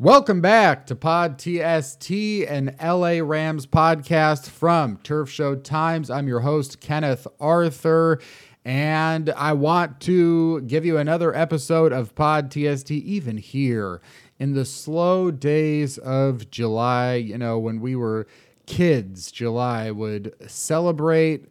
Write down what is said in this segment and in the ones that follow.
Welcome back to Pod TST and LA Rams podcast from Turf Show Times. I'm your host, Kenneth Arthur, and I want to give you another episode of Pod TST, even here in the slow days of July. You know, when we were kids, July would celebrate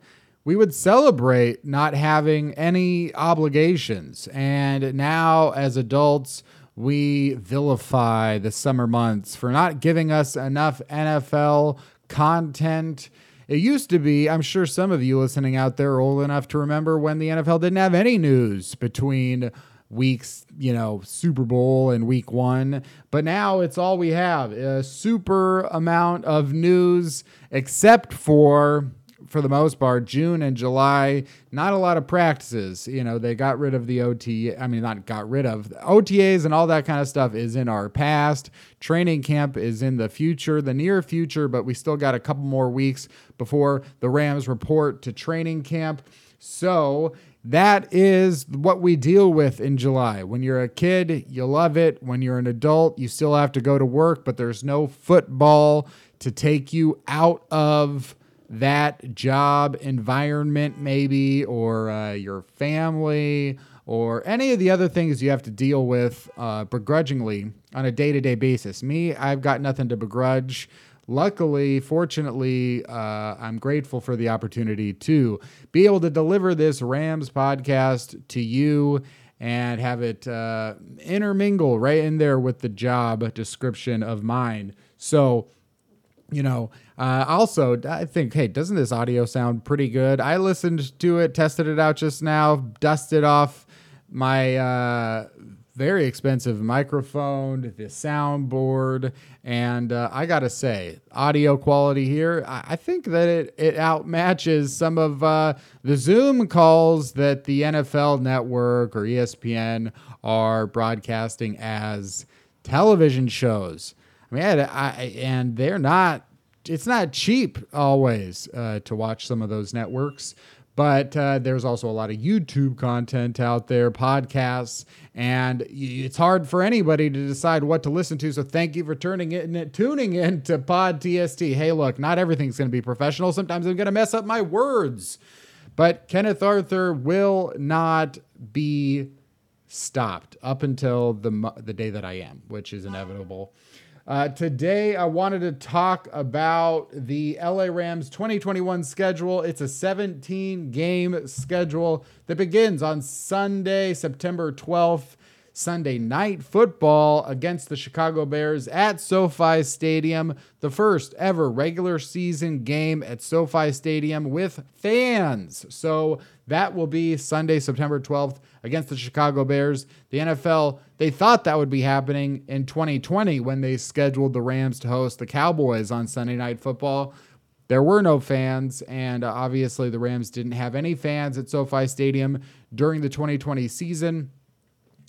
we would celebrate not having any obligations. And now, as adults, we vilify the summer months for not giving us enough NFL content. It used to be, I'm sure some of you listening out there are old enough to remember when the NFL didn't have any news between weeks, you know, Super Bowl and week one. But now it's all we have a super amount of news, except for for the most part, June and July, not a lot of practices. You know, they got rid of the OT. I mean, not got rid of OTAs and all that kind of stuff is in our past. Training camp is in the future, the near future, but we still got a couple more weeks before the Rams report to training camp. So that is what we deal with in July. When you're a kid, you love it. When you're an adult, you still have to go to work, but there's no football to take you out of that job environment, maybe, or uh, your family, or any of the other things you have to deal with uh, begrudgingly on a day to day basis. Me, I've got nothing to begrudge. Luckily, fortunately, uh, I'm grateful for the opportunity to be able to deliver this Rams podcast to you and have it uh, intermingle right in there with the job description of mine. So, you know, uh, also, I think, hey, doesn't this audio sound pretty good? I listened to it, tested it out just now, dusted off my uh, very expensive microphone, the soundboard, and uh, I gotta say, audio quality here, I, I think that it, it outmatches some of uh, the Zoom calls that the NFL network or ESPN are broadcasting as television shows. I mean, I, I, and they're not. It's not cheap always uh, to watch some of those networks, but uh, there's also a lot of YouTube content out there, podcasts, and it's hard for anybody to decide what to listen to. So thank you for turning in, tuning in to Pod TST. Hey, look, not everything's going to be professional. Sometimes I'm going to mess up my words, but Kenneth Arthur will not be stopped up until the the day that I am, which is inevitable. Uh, today, I wanted to talk about the LA Rams 2021 schedule. It's a 17 game schedule that begins on Sunday, September 12th. Sunday night football against the Chicago Bears at SoFi Stadium, the first ever regular season game at SoFi Stadium with fans. So that will be Sunday, September 12th against the Chicago Bears. The NFL, they thought that would be happening in 2020 when they scheduled the Rams to host the Cowboys on Sunday Night Football. There were no fans, and uh, obviously the Rams didn't have any fans at SoFi Stadium during the 2020 season.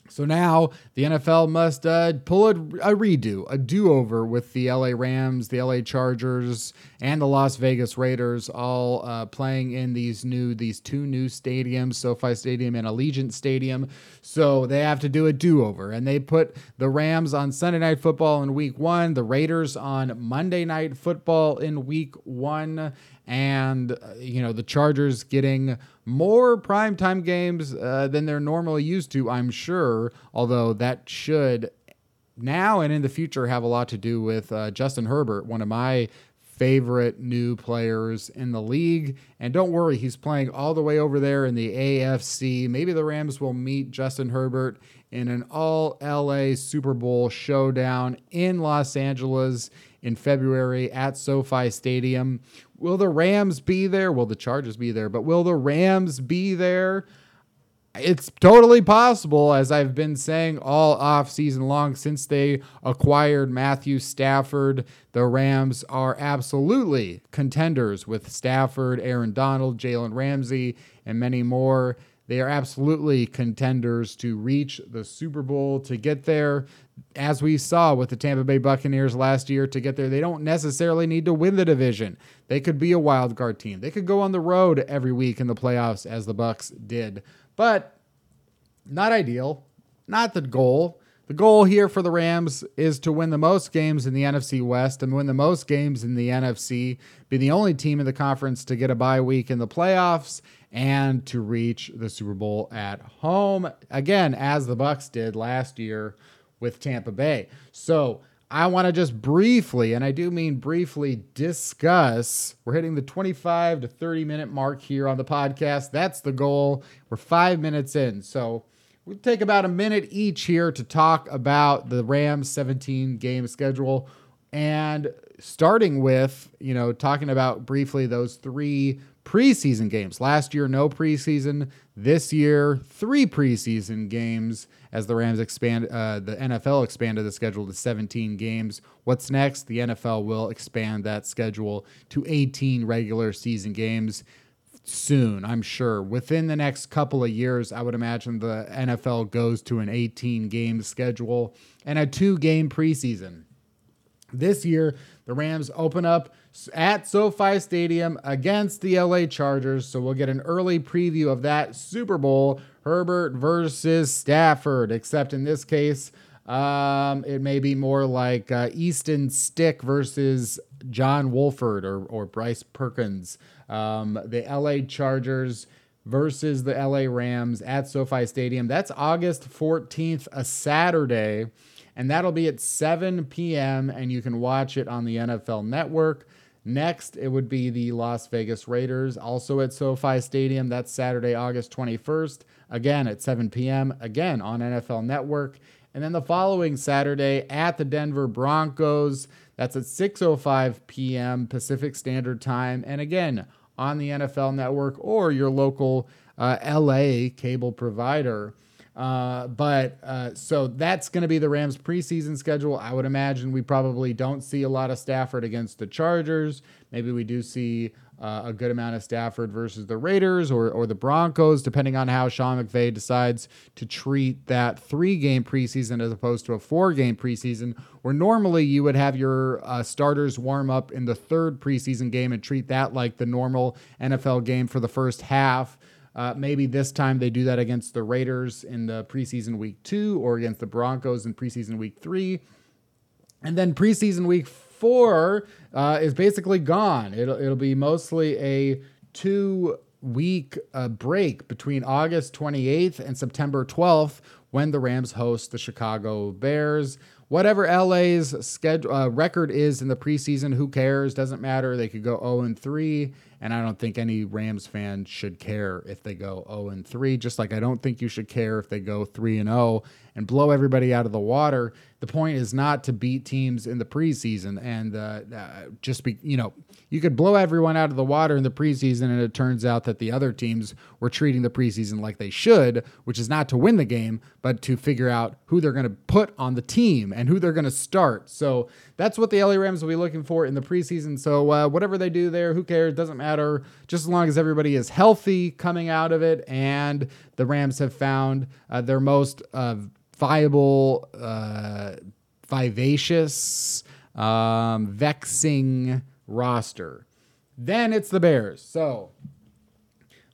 So now the NFL must uh, pull a, a redo, a do over with the LA Rams, the LA Chargers, and the Las Vegas Raiders all uh, playing in these new, these two new stadiums, SoFi Stadium and Allegiant Stadium. So they have to do a do over, and they put the Rams on Sunday Night Football in Week One, the Raiders on Monday Night Football in Week One, and uh, you know the Chargers getting more primetime games uh, than they're normally used to, I'm sure. Although that should now and in the future have a lot to do with uh, Justin Herbert, one of my favorite new players in the league. And don't worry, he's playing all the way over there in the AFC. Maybe the Rams will meet Justin Herbert in an all LA Super Bowl showdown in Los Angeles in February at SoFi Stadium. Will the Rams be there? Will the Chargers be there? But will the Rams be there? It's totally possible, as I've been saying all off season long since they acquired Matthew Stafford. The Rams are absolutely contenders with Stafford, Aaron Donald, Jalen Ramsey, and many more. They are absolutely contenders to reach the Super Bowl to get there. As we saw with the Tampa Bay Buccaneers last year, to get there, they don't necessarily need to win the division. They could be a wild card team. They could go on the road every week in the playoffs, as the Bucs did. But not ideal, not the goal. the goal here for the Rams is to win the most games in the NFC West and win the most games in the NFC, be the only team in the conference to get a bye week in the playoffs, and to reach the Super Bowl at home again, as the Bucs did last year with Tampa Bay. So I want to just briefly, and I do mean briefly, discuss. We're hitting the 25 to 30 minute mark here on the podcast. That's the goal. We're five minutes in. So We'll take about a minute each here to talk about the Rams 17 game schedule and starting with, you know, talking about briefly those three preseason games. Last year, no preseason. This year, three preseason games as the Rams expand, uh, the NFL expanded the schedule to 17 games. What's next? The NFL will expand that schedule to 18 regular season games soon, I'm sure. Within the next couple of years, I would imagine the NFL goes to an 18 game schedule and a two game preseason. This year, the Rams open up at SoFi Stadium against the LA Chargers. So we'll get an early preview of that Super Bowl Herbert versus Stafford, except in this case, um, it may be more like uh, Easton Stick versus John Wolford or, or Bryce Perkins. Um, the LA Chargers versus the LA Rams at SoFi Stadium. That's August 14th, a Saturday, and that'll be at 7 p.m. And you can watch it on the NFL Network. Next, it would be the Las Vegas Raiders, also at SoFi Stadium. That's Saturday, August 21st, again at 7 p.m., again on NFL Network. And then the following Saturday at the Denver Broncos. That's at 6:05 p.m. Pacific Standard Time, and again on the NFL Network or your local uh, LA cable provider. Uh, but uh, so that's going to be the Rams preseason schedule. I would imagine we probably don't see a lot of Stafford against the Chargers. Maybe we do see uh, a good amount of Stafford versus the Raiders or, or the Broncos, depending on how Sean McVay decides to treat that three game preseason as opposed to a four game preseason, where normally you would have your uh, starters warm up in the third preseason game and treat that like the normal NFL game for the first half. Uh, maybe this time they do that against the Raiders in the preseason week two or against the Broncos in preseason week three. And then preseason week four uh, is basically gone. It'll, it'll be mostly a two week uh, break between August 28th and September 12th when the Rams host the Chicago Bears. Whatever LA's schedule uh, record is in the preseason, who cares? Doesn't matter. They could go 0 and 3, and I don't think any Rams fan should care if they go 0 and 3. Just like I don't think you should care if they go 3 and 0 and blow everybody out of the water. The point is not to beat teams in the preseason and uh, uh, just be, you know, you could blow everyone out of the water in the preseason, and it turns out that the other teams were treating the preseason like they should, which is not to win the game, but to figure out who they're going to put on the team and who they're going to start. So that's what the LA Rams will be looking for in the preseason. So uh, whatever they do there, who cares? Doesn't matter. Just as long as everybody is healthy coming out of it, and the Rams have found uh, their most uh, viable, uh, vivacious, um, vexing roster. Then it's the Bears. So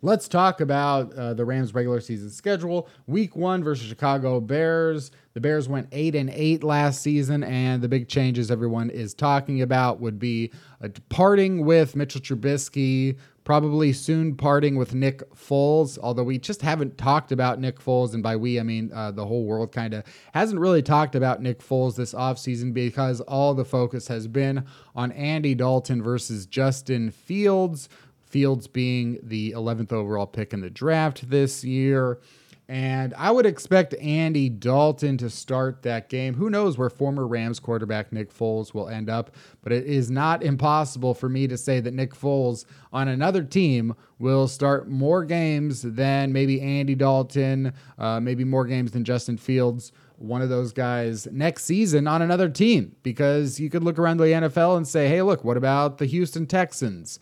let's talk about uh, the Rams' regular season schedule. Week one versus Chicago Bears. The Bears went eight and eight last season, and the big changes everyone is talking about would be a departing with Mitchell Trubisky, probably soon parting with Nick Foles, although we just haven't talked about Nick Foles. And by we, I mean uh, the whole world kind of hasn't really talked about Nick Foles this offseason because all the focus has been on Andy Dalton versus Justin Fields. Fields being the 11th overall pick in the draft this year. And I would expect Andy Dalton to start that game. Who knows where former Rams quarterback Nick Foles will end up, but it is not impossible for me to say that Nick Foles on another team will start more games than maybe Andy Dalton, uh, maybe more games than Justin Fields one of those guys next season on another team because you could look around the NFL and say, hey, look, what about the Houston Texans?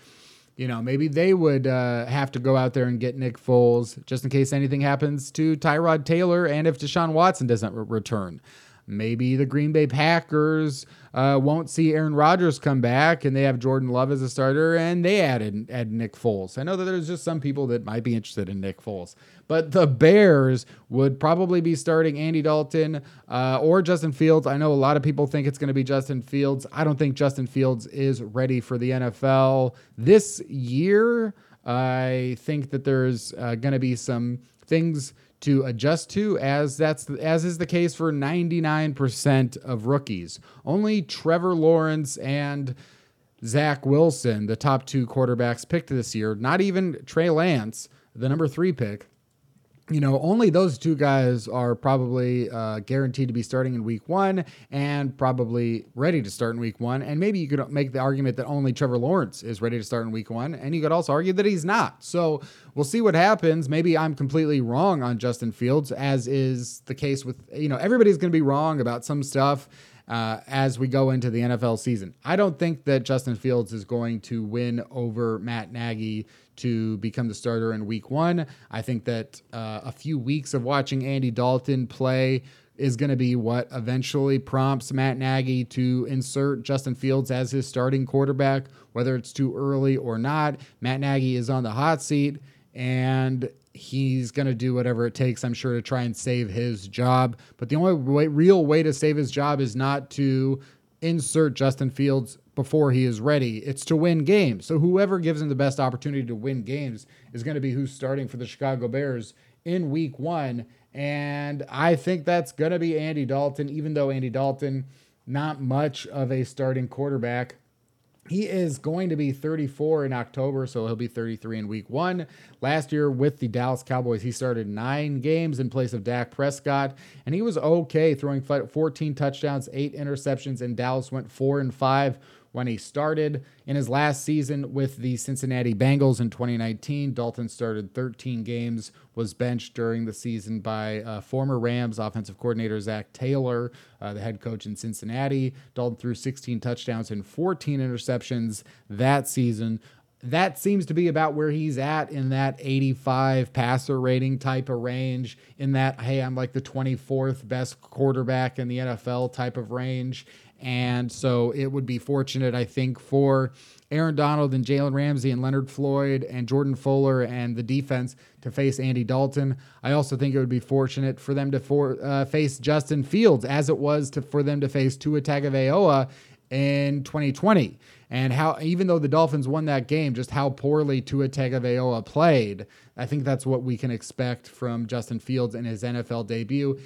You know, maybe they would uh, have to go out there and get Nick Foles just in case anything happens to Tyrod Taylor and if Deshaun Watson doesn't re- return. Maybe the Green Bay Packers uh, won't see Aaron Rodgers come back and they have Jordan Love as a starter and they added, add Nick Foles. I know that there's just some people that might be interested in Nick Foles, but the Bears would probably be starting Andy Dalton uh, or Justin Fields. I know a lot of people think it's going to be Justin Fields. I don't think Justin Fields is ready for the NFL this year. I think that there's uh, going to be some things to adjust to as that's as is the case for 99% of rookies. Only Trevor Lawrence and Zach Wilson, the top two quarterbacks picked this year, not even Trey Lance, the number 3 pick, you know, only those two guys are probably uh, guaranteed to be starting in week one and probably ready to start in week one. And maybe you could make the argument that only Trevor Lawrence is ready to start in week one. And you could also argue that he's not. So we'll see what happens. Maybe I'm completely wrong on Justin Fields, as is the case with, you know, everybody's going to be wrong about some stuff. Uh, as we go into the NFL season. I don't think that Justin Fields is going to win over Matt Nagy to become the starter in week one. I think that uh, a few weeks of watching Andy Dalton play is going to be what eventually prompts Matt Nagy to insert Justin Fields as his starting quarterback, whether it's too early or not. Matt Nagy is on the hot seat and he's going to do whatever it takes, I'm sure, to try and save his job. But the only way, real way to save his job is not to insert Justin Fields before he is ready. It's to win games. So whoever gives him the best opportunity to win games is going to be who's starting for the Chicago Bears in week one. And I think that's going to be Andy Dalton, even though Andy Dalton, not much of a starting quarterback. He is going to be 34 in October, so he'll be 33 in week one. Last year with the Dallas Cowboys, he started nine games in place of Dak Prescott, and he was okay, throwing 14 touchdowns, eight interceptions, and Dallas went four and five when he started. In his last season with the Cincinnati Bengals in 2019, Dalton started 13 games, was benched during the season by uh, former Rams offensive coordinator Zac Taylor, uh, the head coach in Cincinnati. Dalton threw 16 touchdowns and 14 interceptions that season that seems to be about where he's at in that 85 passer rating type of range. In that, hey, I'm like the 24th best quarterback in the NFL type of range. And so it would be fortunate, I think, for Aaron Donald and Jalen Ramsey and Leonard Floyd and Jordan Fuller and the defense to face Andy Dalton. I also think it would be fortunate for them to for, uh, face Justin Fields as it was to, for them to face Tua Tagovailoa in 2020. And how, even though the Dolphins won that game, just how poorly Tua Tagovailoa played, I think that's what we can expect from Justin Fields in his NFL debut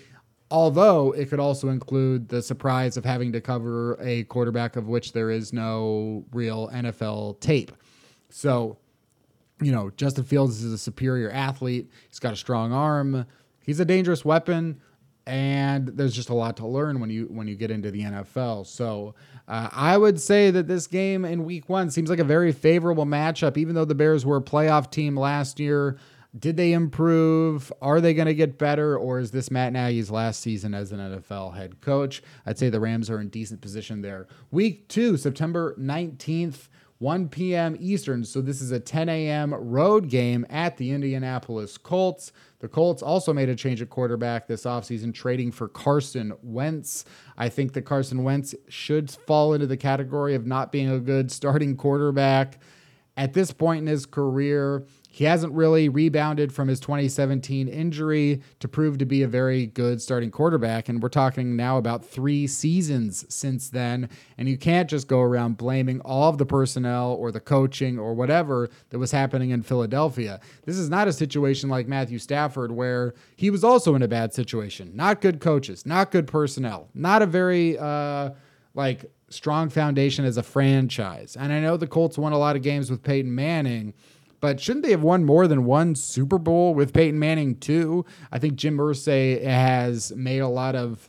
although it could also include the surprise of having to cover a quarterback of which there is no real NFL tape. So, you know, Justin Fields is a superior athlete. He's got a strong arm. He's a dangerous weapon, and there's just a lot to learn when you when you get into the NFL. So, uh, I would say that this game in Week One seems like a very favorable matchup, even though the Bears were a playoff team last year. Did they improve? Are they going to get better? Or is this Matt Nagy's last season as an NFL head coach? I'd say the Rams are in decent position there. Week two, September 19th, 1 p.m. Eastern. So this is a 10 a.m. road game at the Indianapolis Colts. The Colts also made a change at quarterback this offseason, trading for Carson Wentz. I think that Carson Wentz should fall into the category of not being a good starting quarterback. At this point in his career, he hasn't really rebounded from his 2017 injury to prove to be a very good starting quarterback. And we're talking now about three seasons since then. And you can't just go around blaming all of the personnel or the coaching or whatever that was happening in Philadelphia. This is not a situation like Matthew Stafford, where he was also in a bad situation. Not good coaches, not good personnel, not a very, uh, like, strong foundation as a franchise. And I know the Colts won a lot of games with Peyton Manning but shouldn't they have won more than one Super Bowl with Peyton Manning too? I think Jim Irsay has made a lot of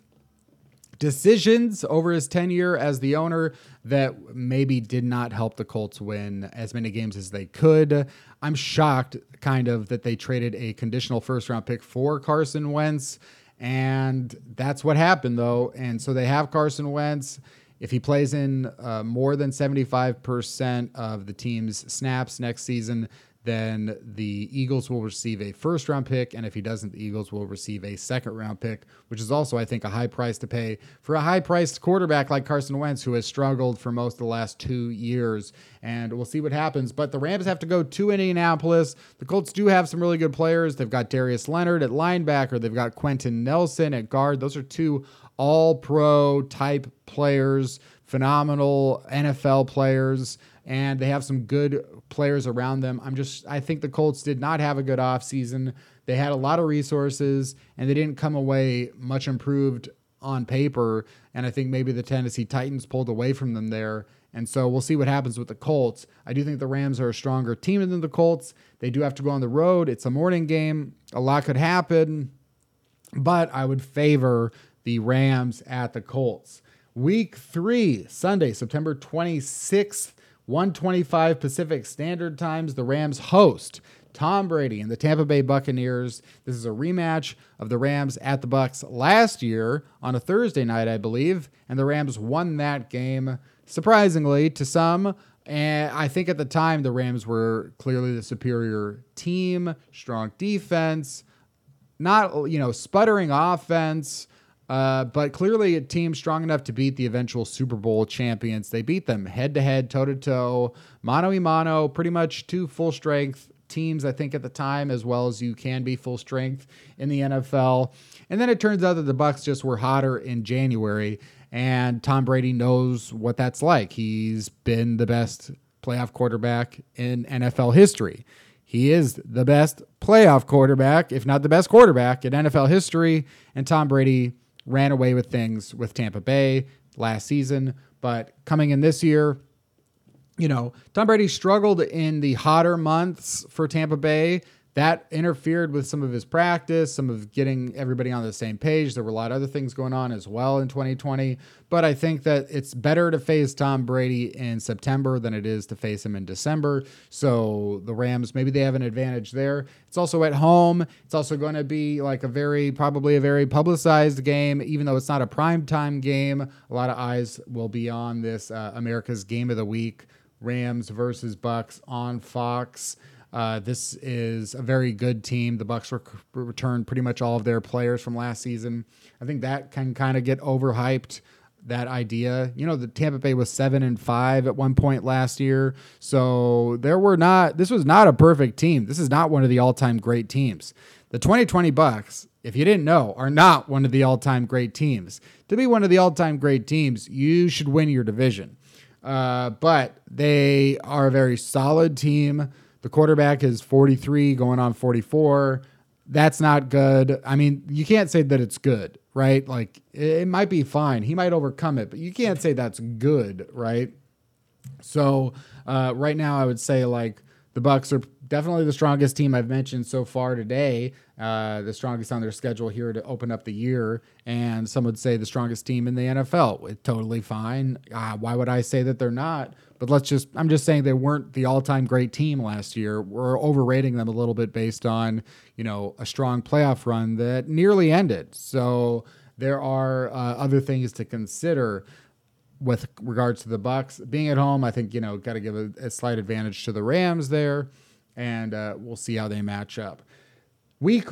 decisions over his tenure as the owner that maybe did not help the Colts win as many games as they could. I'm shocked, kind of, that they traded a conditional first round pick for Carson Wentz. And that's what happened, though. And so they have Carson Wentz. If he plays in uh, more than 75% of the team's snaps next season, then the Eagles will receive a first round pick. And if he doesn't, the Eagles will receive a second round pick, which is also, I think, a high price to pay for a high priced quarterback like Carson Wentz, who has struggled for most of the last two years. And we'll see what happens. But the Rams have to go to Indianapolis. The Colts do have some really good players. They've got Darius Leonard at linebacker, they've got Quenton Nelson at guard. Those are two all pro type players, phenomenal NFL players and they have some good players around them. I'm just I think the Colts did not have a good offseason. They had a lot of resources and they didn't come away much improved on paper. And I think maybe the Tennessee Titans pulled away from them there. And so we'll see what happens with the Colts. I do think the Rams are a stronger team than the Colts. They do have to go on the road. It's a morning game. A lot could happen. But I would favor the Rams at the Colts. Week three, Sunday, September 26th. 125 Pacific Standard Times, the Rams host Tom Brady and the Tampa Bay Buccaneers. This is a rematch of the Rams at the Bucs last year on a Thursday night, I believe, and the Rams won that game surprisingly to some. And I think at the time the Rams were clearly the superior team, strong defense, not you know sputtering offense. Uh, but clearly, a team strong enough to beat the eventual Super Bowl champions. They beat them head to head, toe to toe, mano a mano, pretty much two full strength teams, I think, at the time, as well as you can be full strength in the NFL. And then it turns out that the Bucs just were hotter in January, and Tom Brady knows what that's like. He's been the best playoff quarterback in NFL history. He is the best playoff quarterback, if not the best quarterback in NFL history. And Tom Brady ran away with things with Tampa Bay last season. But coming in this year, you know, Tom Brady struggled in the hotter months for Tampa Bay that interfered with some of his practice, some of getting everybody on the same page. There were a lot of other things going on as well in 2020. But I think that it's better to face Tom Brady in September than it is to face him in December. So the Rams, maybe they have an advantage there. It's also at home. It's also going to be like a very, probably a very publicized game, even though it's not a prime time game. A lot of eyes will be on this uh, America's Game of the Week. Rams versus Bucs on Fox. Uh, this is a very good team. The Bucs rec- returned pretty much all of their players from last season. I think that can kind of get overhyped. That idea, you know, the Tampa Bay was seven and five at one point last year, so there were not. This was not a perfect team. This is not one of the all-time great teams. The 2020 Bucs, if you didn't know, are not one of the all-time great teams. To be one of the all-time great teams, you should win your division. Uh, but they are a very solid team. The quarterback is 43 going on 44. That's not good. I mean, you can't say that it's good, right? Like it might be fine. He might overcome it, but you can't say that's good, right? So, uh, right now I would say like the Bucs are definitely the strongest team I've mentioned so far today. Uh, the strongest on their schedule here to open up the year, and some would say the strongest team in the NFL. It's totally fine. Uh, why would I say that they're not? But let's just, I'm just saying they weren't the all time great team last year. We're overrating them a little bit based on, you know, a strong playoff run that nearly ended. So there are uh, other things to consider with regards to the Bucs being at home. I think you know got to give a, a, slight advantage to the Rams there, and uh, we'll see how they match up. Week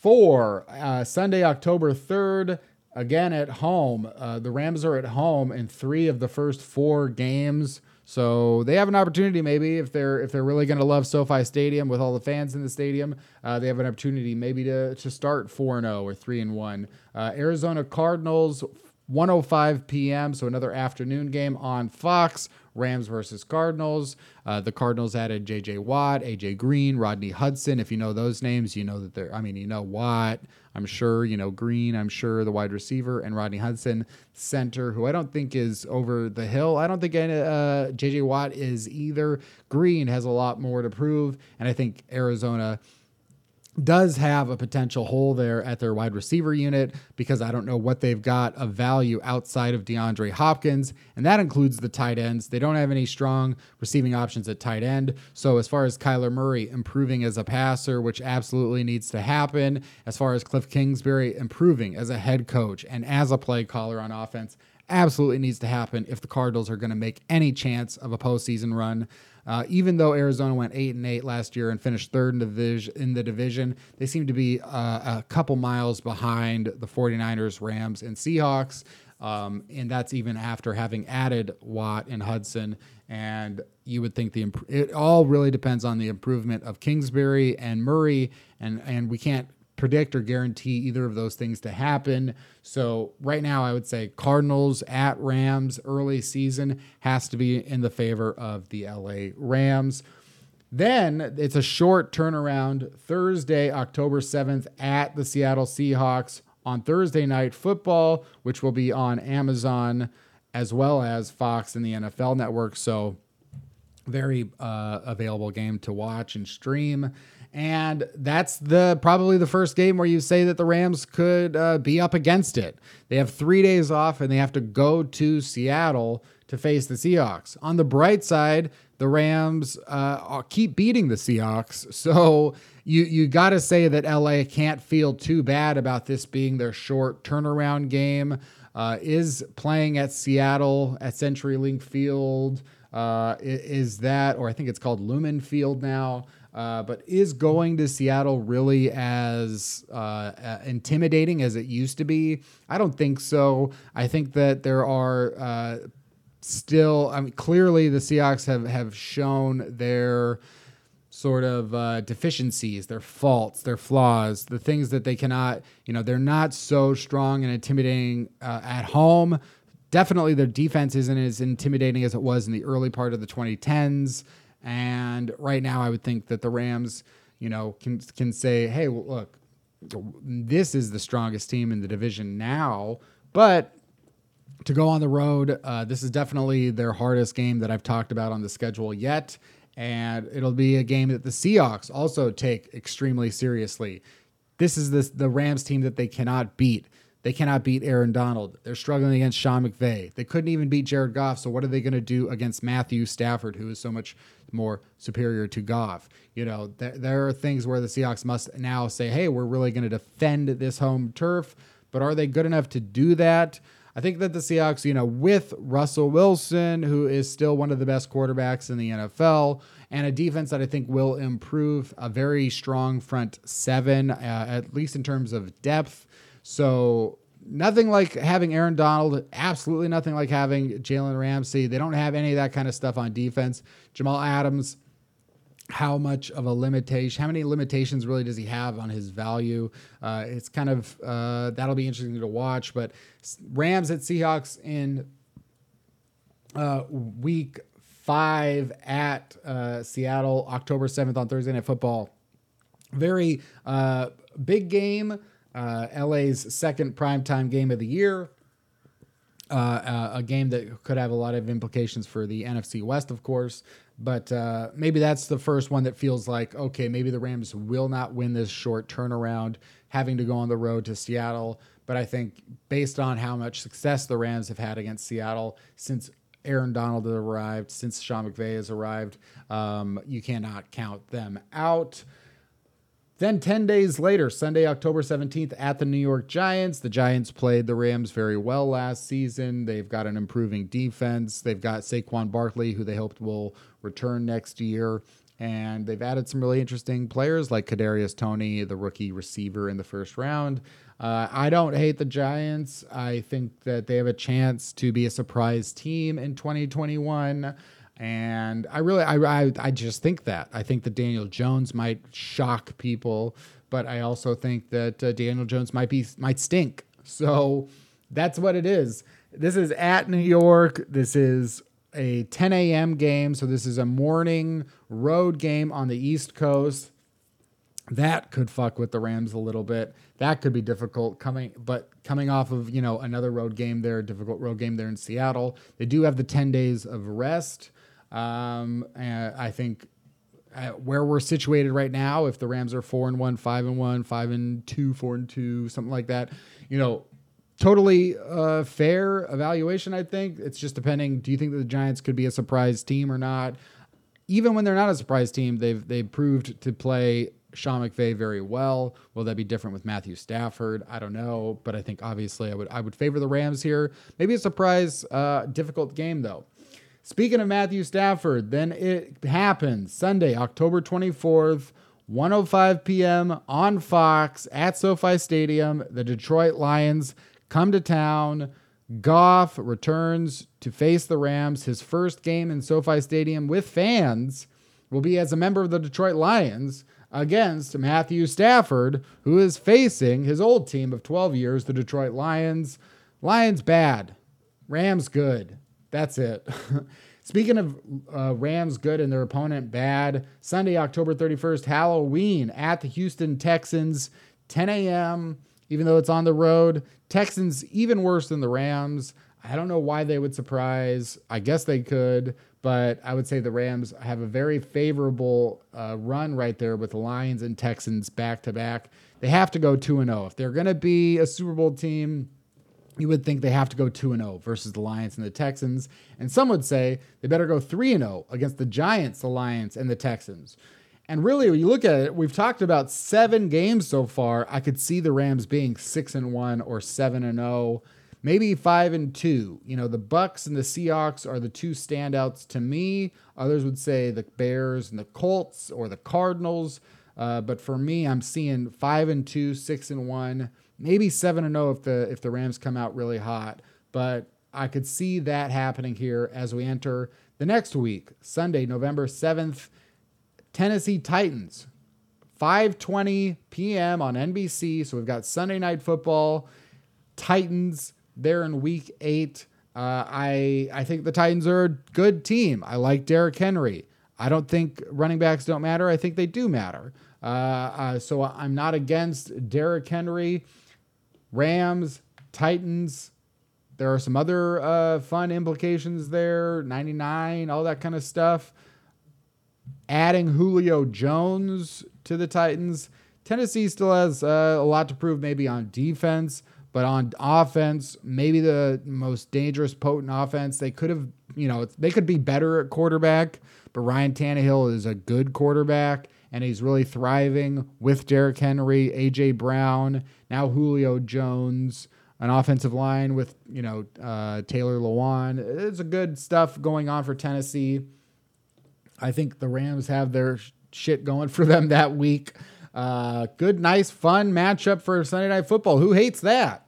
four, uh, Sunday, October third again at home. Uh, the Rams are at home in three of the first four games. So they have an opportunity, maybe if they're if they're really going to love SoFi Stadium with all the fans in the stadium, uh, they have an opportunity maybe to to start four and zero oh or three and one. Uh, Arizona Cardinals 105 p.m. So another afternoon game on Fox. Rams versus Cardinals. Uh, the Cardinals added J.J. Watt, A.J. Green, Rodney Hudson. If you know those names, you know that they're. I mean, you know Watt. I'm sure you know Green. I'm sure the wide receiver and Rodney Hudson, center, who I don't think is over the hill. I don't think uh, J.J. Watt is either. Green has a lot more to prove, and I think Arizona does have a potential hole there at their wide receiver unit because I don't know what they've got of value outside of DeAndre Hopkins, and that includes the tight ends. They don't have any strong receiving options at tight end. So, as far as Kyler Murray improving as a passer, which absolutely needs to happen, as far as Cliff Kingsbury improving as a head coach and as a play caller on offense, absolutely needs to happen if the Cardinals are going to make any chance of a postseason run. Uh, even though Arizona went eight and eight last year and finished third in the division, in the division they seem to be uh, a couple miles behind the 49ers, Rams, and Seahawks. Um, and that's even after having added Watt and Hudson. And you would think the imp- it all really depends on the improvement of Kingsbury and Murray, and and we can't predict or guarantee either of those things to happen. So right now, I would say Cardinals at Rams early season has to be in the favor of the LA Rams. Then it's a short turnaround Thursday, October 7th at the Seattle Seahawks on Thursday night football, which will be on Amazon as well as Fox and the NFL network. So very uh, available game to watch and stream. And that's the probably the first game where you say that the Rams could uh, be up against it. They have three days off and they have to go to Seattle to face the Seahawks. On the bright side, the Rams uh, keep beating the Seahawks, so you you got to say that LA can't feel too bad about this being their short turnaround game. Uh, is playing at Seattle at CenturyLink Field. Uh, is that, or I think it's called Lumen Field now. Uh, but is going to Seattle really as uh, uh, intimidating as it used to be? I don't think so. I think that there are uh, still, I mean, clearly the Seahawks have, have shown their sort of uh, deficiencies, their faults, their flaws, the things that they cannot, you know, they're not so strong and intimidating at home. Definitely their defense isn't as intimidating as it was in the early part of the 2010s. And right now, I would think that the Rams, you know, can can say, "Hey, look, this is the strongest team in the division now." But to go on the road, uh, this is definitely their hardest game that I've talked about on the schedule yet, and it'll be a game that the Seahawks also take extremely seriously. This is the the Rams team that they cannot beat. They cannot beat Aaron Donald. They're struggling against Sean McVay. They couldn't even beat Jared Goff. So what are they going to do against Matthew Stafford, who is so much more superior to Goff? You know, there, there are things where the Seahawks must now say, hey, we're really going to defend this home turf. But are they good enough to do that? I think that the Seahawks, you know, with Russell Wilson, who is still one of the best quarterbacks in the NFL, and a defense that I think will improve, a very strong front seven, uh, at least in terms of depth. So nothing like having Aaron Donald, absolutely nothing like having Jalen Ramsey. They don't have any of that kind of stuff on defense. Jamal Adams, how much of a limitation, how many limitations really does he have on his value? Uh, it's kind of, uh, that'll be interesting to watch. But Rams at Seahawks in uh, week five at uh, Seattle, October 7th on Thursday Night Football. Very uh, big game uh, LA's second primetime game of the year. Uh, uh, a game that could have a lot of implications for the NFC West, of course. But uh, maybe that's the first one that feels like, okay, maybe the Rams will not win this short turnaround, having to go on the road to Seattle. But I think based on how much success the Rams have had against Seattle since Aaron Donald has arrived, since Sean McVay has arrived, um, you cannot count them out. Then 10 days later, Sunday, October 17th, at the New York Giants, the Giants played the Rams very well last season. They've got an improving defense. They've got Saquon Barkley, who they hoped will return next year. And they've added some really interesting players like Kadarius Toney, the rookie receiver in the first round. Uh, I don't hate the Giants. I think that they have a chance to be a surprise team in 2021. And I really, I, I, I just think that. I think that Daniel Jones might shock people, but I also think that uh, Daniel Jones might be might stink. So that's what it is. This is at New York. This is a 10 a.m. game. So this is a morning road game on the East Coast. That could fuck with the Rams a little bit. That could be difficult coming, but coming off of you know another road game there, difficult road game there in Seattle. They do have the 10 days of rest. Um, I think uh, where we're situated right now, if the Rams are four and one, five and one, five and two, four and two, something like that, you know, totally uh, fair evaluation. I think it's just depending. Do you think that the Giants could be a surprise team or not? Even when they're not a surprise team, they've they've proved to play Sean McVay very well. Will that be different with Matthew Stafford? I don't know, but I think obviously I would I would favor the Rams here. Maybe a surprise, uh, difficult game though. Speaking of Matthew Stafford, then it happens Sunday, October 24th, 105 p.m. on Fox at SoFi Stadium. The Detroit Lions come to town. Goff returns to face the Rams. His first game in SoFi Stadium with fans will be as a member of the Detroit Lions against Matthew Stafford, who is facing his old team of 12 years, the Detroit Lions. Lions bad, Rams good. That's it. Speaking of uh, Rams good and their opponent bad, Sunday, October 31st, Halloween at the Houston Texans, 10 a.m., even though it's on the road. Texans even worse than the Rams. I don't know why they would surprise. I guess they could, but I would say the Rams have a very favorable uh, run right there with the Lions and Texans back to back. They have to go 2 0. If they're going to be a Super Bowl team, you would think they have to go 2 and 0 versus the Lions and the Texans. And some would say they better go 3 and 0 against the Giants, the Lions, and the Texans. And really, when you look at it, we've talked about seven games so far. I could see the Rams being 6 and 1 or 7 and 0 maybe five and two. You know, the Bucs and the Seahawks are the two standouts to me. Others would say the Bears and the Colts or the Cardinals. Uh, but for me, I'm seeing five and two, six and one, maybe seven and zero oh if the if the Rams come out really hot. But I could see that happening here as we enter the next week, Sunday, November seventh, Tennessee Titans, 5:20 p.m. on NBC. So we've got Sunday night football, Titans they're in week eight. Uh, I I think the Titans are a good team. I like Derrick Henry. I don't think running backs don't matter. I think they do matter. Uh, uh, so I'm not against Derrick Henry. Rams, Titans. There are some other uh, fun implications there. 99, all that kind of stuff. Adding Julio Jones to the Titans. Tennessee still has uh, a lot to prove, maybe on defense. But on offense, maybe the most dangerous, potent offense, they could have, you know, they could be better at quarterback. But Ryan Tannehill is a good quarterback, and he's really thriving with Derrick Henry, AJ Brown, now Julio Jones, an offensive line with you know uh, Taylor Lewan. It's a good stuff going on for Tennessee. I think the Rams have their shit going for them that week. Uh, good, nice, fun matchup for Sunday Night Football. Who hates that?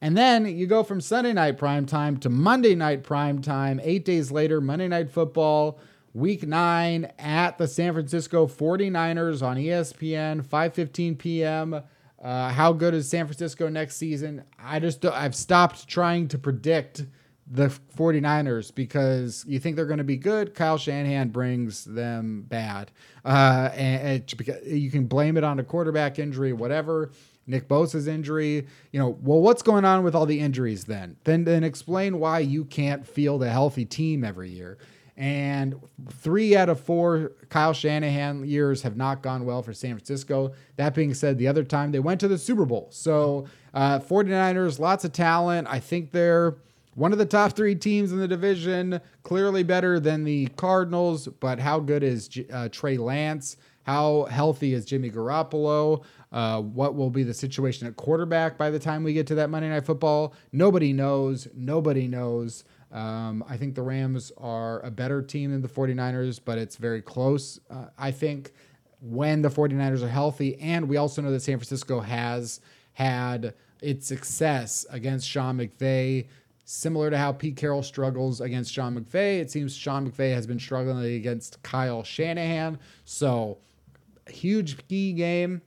And then you go from Sunday night prime time to Monday night prime time. Eight days later, Monday Night Football, week nine at the San Francisco 49ers on ESPN, 5.15 p.m. Uh, how good is San Francisco next season? I just, I've stopped trying to predict the 49ers because you think they're going to be good. Kyle Shanahan brings them bad. Uh, and, and you can blame it on a quarterback injury, whatever. Nick Bosa's injury. You know, well, what's going on with all the injuries then? Then then explain why you can't field a healthy team every year. And three out of four Kyle Shanahan years have not gone well for San Francisco. That being said, the other time they went to the Super Bowl. So, uh, 49ers, lots of talent. I think they're one of the top three teams in the division, clearly better than the Cardinals. But how good is uh, Trey Lance? How healthy is Jimmy Garoppolo? Uh, what will be the situation at quarterback by the time we get to that Monday Night Football? Nobody knows. Nobody knows. Um, I think the Rams are a better team than the 49ers, but it's very close, uh, I think, when the 49ers are healthy. And we also know that San Francisco has had its success against Sean McVay. Similar to how Pete Carroll struggles against Sean McVay, it seems Sean McVay has been struggling against Kyle Shanahan. So, huge key game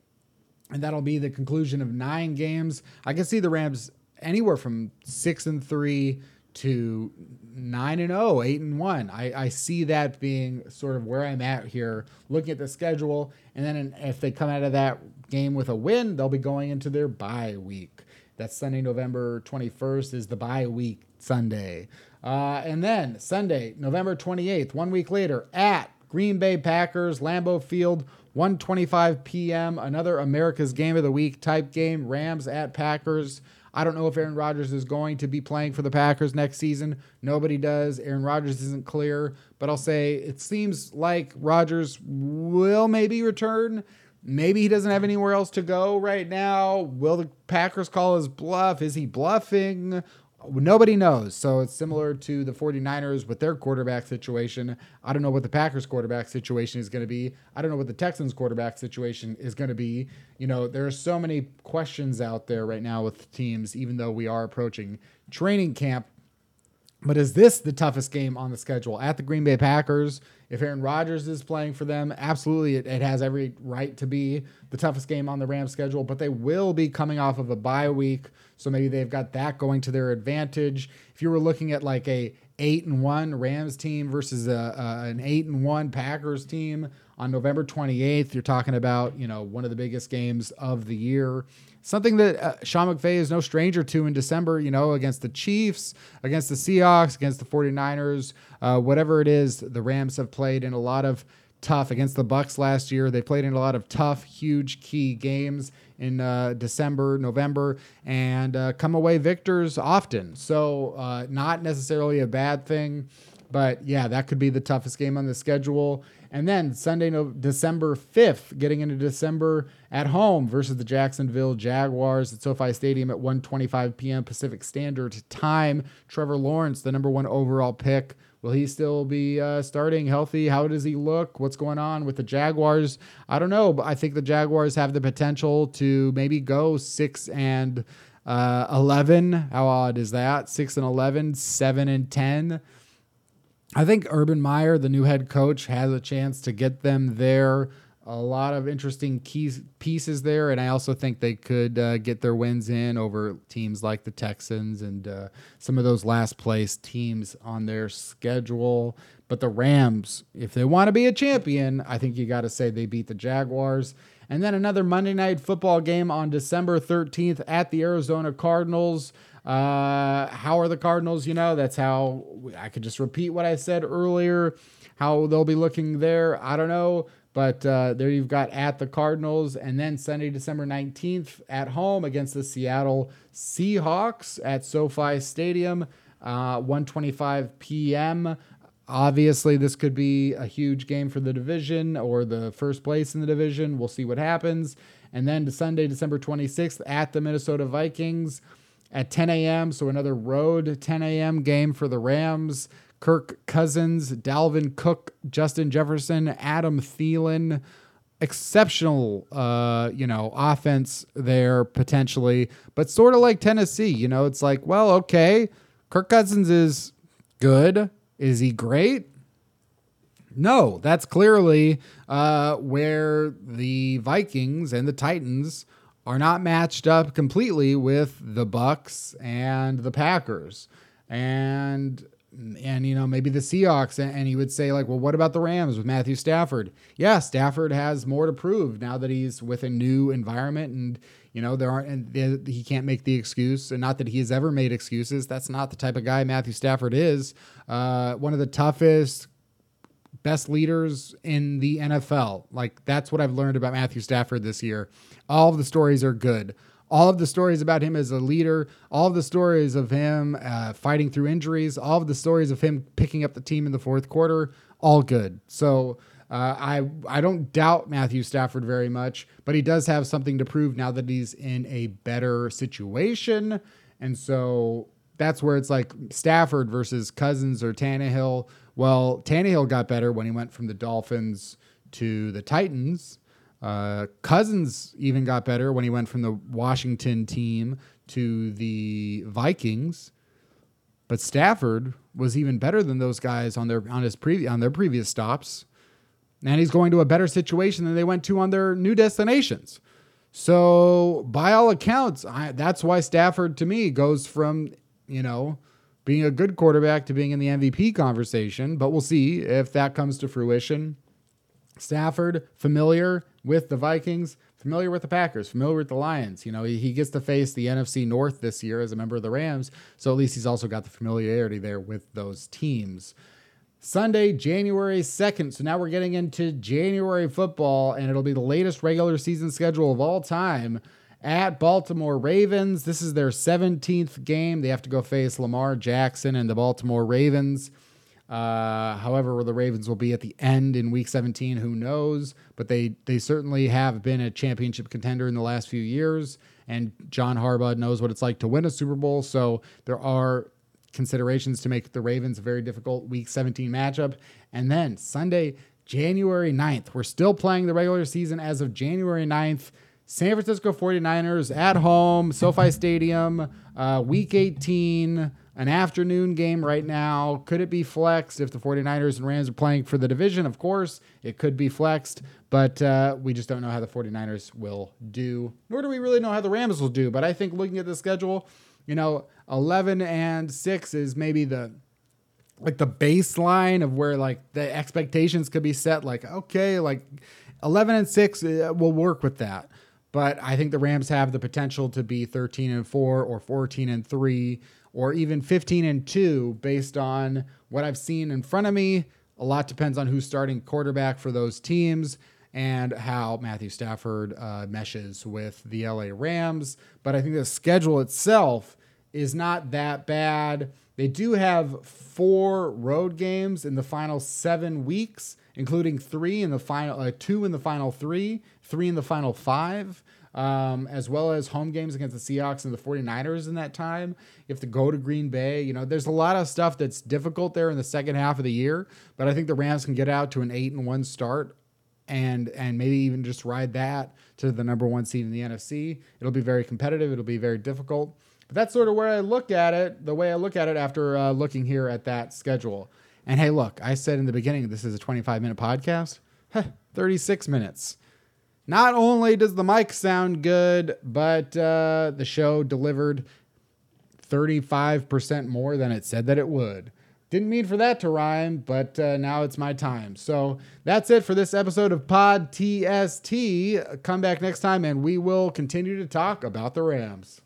and that'll be the conclusion of nine games. I can see the Rams anywhere from six and three to nine and oh, eight and one. I, I see that being sort of where I'm at here, looking at the schedule. And then if they come out of that game with a win, they'll be going into their bye week. That's Sunday, November 21st, is the bye week Sunday. Uh, and then Sunday, November 28th, one week later, at Green Bay Packers, Lambeau Field. 1:25 p.m. Another America's Game of the Week type game. Rams at Packers. I don't know if Aaron Rodgers is going to be playing for the Packers next season. Nobody does. Aaron Rodgers isn't clear, but I'll say it seems like Rodgers will maybe return. Maybe he doesn't have anywhere else to go right now. Will the Packers call his bluff? Is he bluffing? Nobody knows. So it's similar to the 49ers with their quarterback situation. I don't know what the Packers quarterback situation is going to be. I don't know what the Texans quarterback situation is going to be. You know, there are so many questions out there right now with teams, even though we are approaching training camp. But is this the toughest game on the schedule at the Green Bay Packers? If Aaron Rodgers is playing for them, absolutely, it, it, has every right to be the toughest game on the Rams schedule. But they will be coming off of a bye week, so maybe they've got that going to their advantage. If you were looking at like a eight and one Rams team versus a, a, an eight and one Packers team on November 28th, you're talking about you know one of the biggest games of the year something that uh, Sean McVay is no stranger to in December, you know, against the Chiefs, against the Seahawks, against the 49ers, uh, whatever it is, the Rams have played in a lot of tough against the Bucs last year. They played in a lot of tough, huge key games in uh, December, November, and uh, come away victors often. So, uh, not necessarily a bad thing. But yeah, that could be the toughest game on the schedule. And then Sunday, no, December 5th, getting into December at home versus the Jacksonville Jaguars at SoFi Stadium at 1:25 p.m. Pacific Standard Time. Trevor Lawrence, the number one overall pick, will he still be uh, starting healthy? How does he look? What's going on with the Jaguars? I don't know, but I think the Jaguars have the potential to maybe go six and uh, 11. How odd is that? Six and 11, seven and 10. I think Urban Meyer, the new head coach, has a chance to get them there. A lot of interesting keys, pieces there, and I also think they could uh, get their wins in over teams like the Texans and uh, some of those last place teams on their schedule. But the Rams, if they want to be a champion, I think you got to say they beat the Jaguars. And then another Monday night football game on December 13th at the Arizona Cardinals. Uh, how are the Cardinals? You know, that's how I could just repeat what I said earlier. How they'll be looking there, I don't know. But uh, there you've got at the Cardinals, and then Sunday, December 19th at home against the Seattle Seahawks at SoFi Stadium, uh, 1:25 p.m. Obviously, this could be a huge game for the division or the first place in the division. We'll see what happens. And then to Sunday, December 26th at the Minnesota Vikings at 10 a.m. So another road 10 a.m. game for the Rams. Kirk Cousins, Dalvin Cook, Justin Jefferson, Adam Thielen. Exceptional, uh, you know, offense there potentially, but sort of like Tennessee. You know, it's like, well, okay, Kirk Cousins is good. Is he great? No, that's clearly uh, where the Vikings and the Titans are not matched up completely with the Bucs and the Packers. And and you know maybe the Seahawks. And, he would say like well what about the Rams with Matthew Stafford? Yeah Stafford has more to prove now that he's with a new environment. And you know there aren't and he can't make the excuse. And not that he has ever made excuses. That's not the type of guy Matthew Stafford is. Uh, one of the toughest best leaders in the NFL. Like that's what I've learned about Matthew Stafford this year. All of the stories are good. All of the stories about him as a leader, all of the stories of him uh, fighting through injuries, all of the stories of him picking up the team in the fourth quarter, all good. So uh, I I don't doubt Matthew Stafford very much, but he does have something to prove now that he's in a better situation, and so that's where it's like Stafford versus Cousins or Tannehill well, Tannehill got better when he went from the Dolphins to the Titans. Uh, Cousins even got better when he went from the Washington team to the Vikings. But Stafford was even better than those guys on their on his pre, on their previous stops. And he's going to a better situation than they went to on their new destinations. So, by all accounts, I, that's why Stafford to me goes from, you know, being a good quarterback to being in the MVP conversation, but we'll see if that comes to fruition. Stafford, familiar with the Vikings, familiar with the Packers, familiar with the Lions. You know, he, he gets to face the NFC North this year as a member of the Rams, so at least he's also got the familiarity there with those teams. Sunday, January 2nd. So now we're getting into January football, and it'll be the latest regular season schedule of all time at Baltimore Ravens. This is their 17th game. They have to go face Lamar Jackson and the Baltimore Ravens. Uh, however, the Ravens will be at the end in Week 17, who knows? But they they certainly have been a championship contender in the last few years, and John Harbaugh knows what it's like to win a Super Bowl. So there are considerations to make the Ravens a very difficult Week 17 matchup. And then Sunday, January 9th, we're still playing the regular season as of January 9th. San Francisco 49ers at home, SoFi Stadium, uh, week 18, an afternoon game right now. Could it be flexed if the 49ers and Rams are playing for the division? Of course, it could be flexed, but uh, we just don't know how the 49ers will do, nor do we really know how the Rams will do. But I think looking at the schedule, you know, 11 and 6 is maybe the like the baseline of where like the expectations could be set like okay like 11 and 6 uh, will work with that but I think the Rams have the potential to be 13 and 4 or 14 and 3 or even 15 and 2 based on what I've seen in front of me. A lot depends on who's starting quarterback for those teams and how Matthew Stafford uh, meshes with the LA Rams. But I think the schedule itself is not that bad. They do have four road games in the final seven weeks, including three in the final, uh, two in the final three, three in the final five, um, as well as home games against the Seahawks and the 49ers in that time. You have to go to Green Bay. You know, there's a lot of stuff that's difficult there in the second half of the year, but I think the Rams can get out to an eight and one start and and maybe even just ride that to the number one seed in the NFC. It'll be very competitive. It'll be very difficult. But that's sort of where I look at it, the way I look at it after uh, looking here at that schedule. And hey, look, I said in the beginning this is a 25 minute podcast. 36 minutes. Not only does the mic sound good, but uh, the show delivered 35% more than it said that it would. Didn't mean for that to rhyme, but uh, now it's my time. So that's it for this episode of Pod TST. Come back next time and we will continue to talk about the Rams.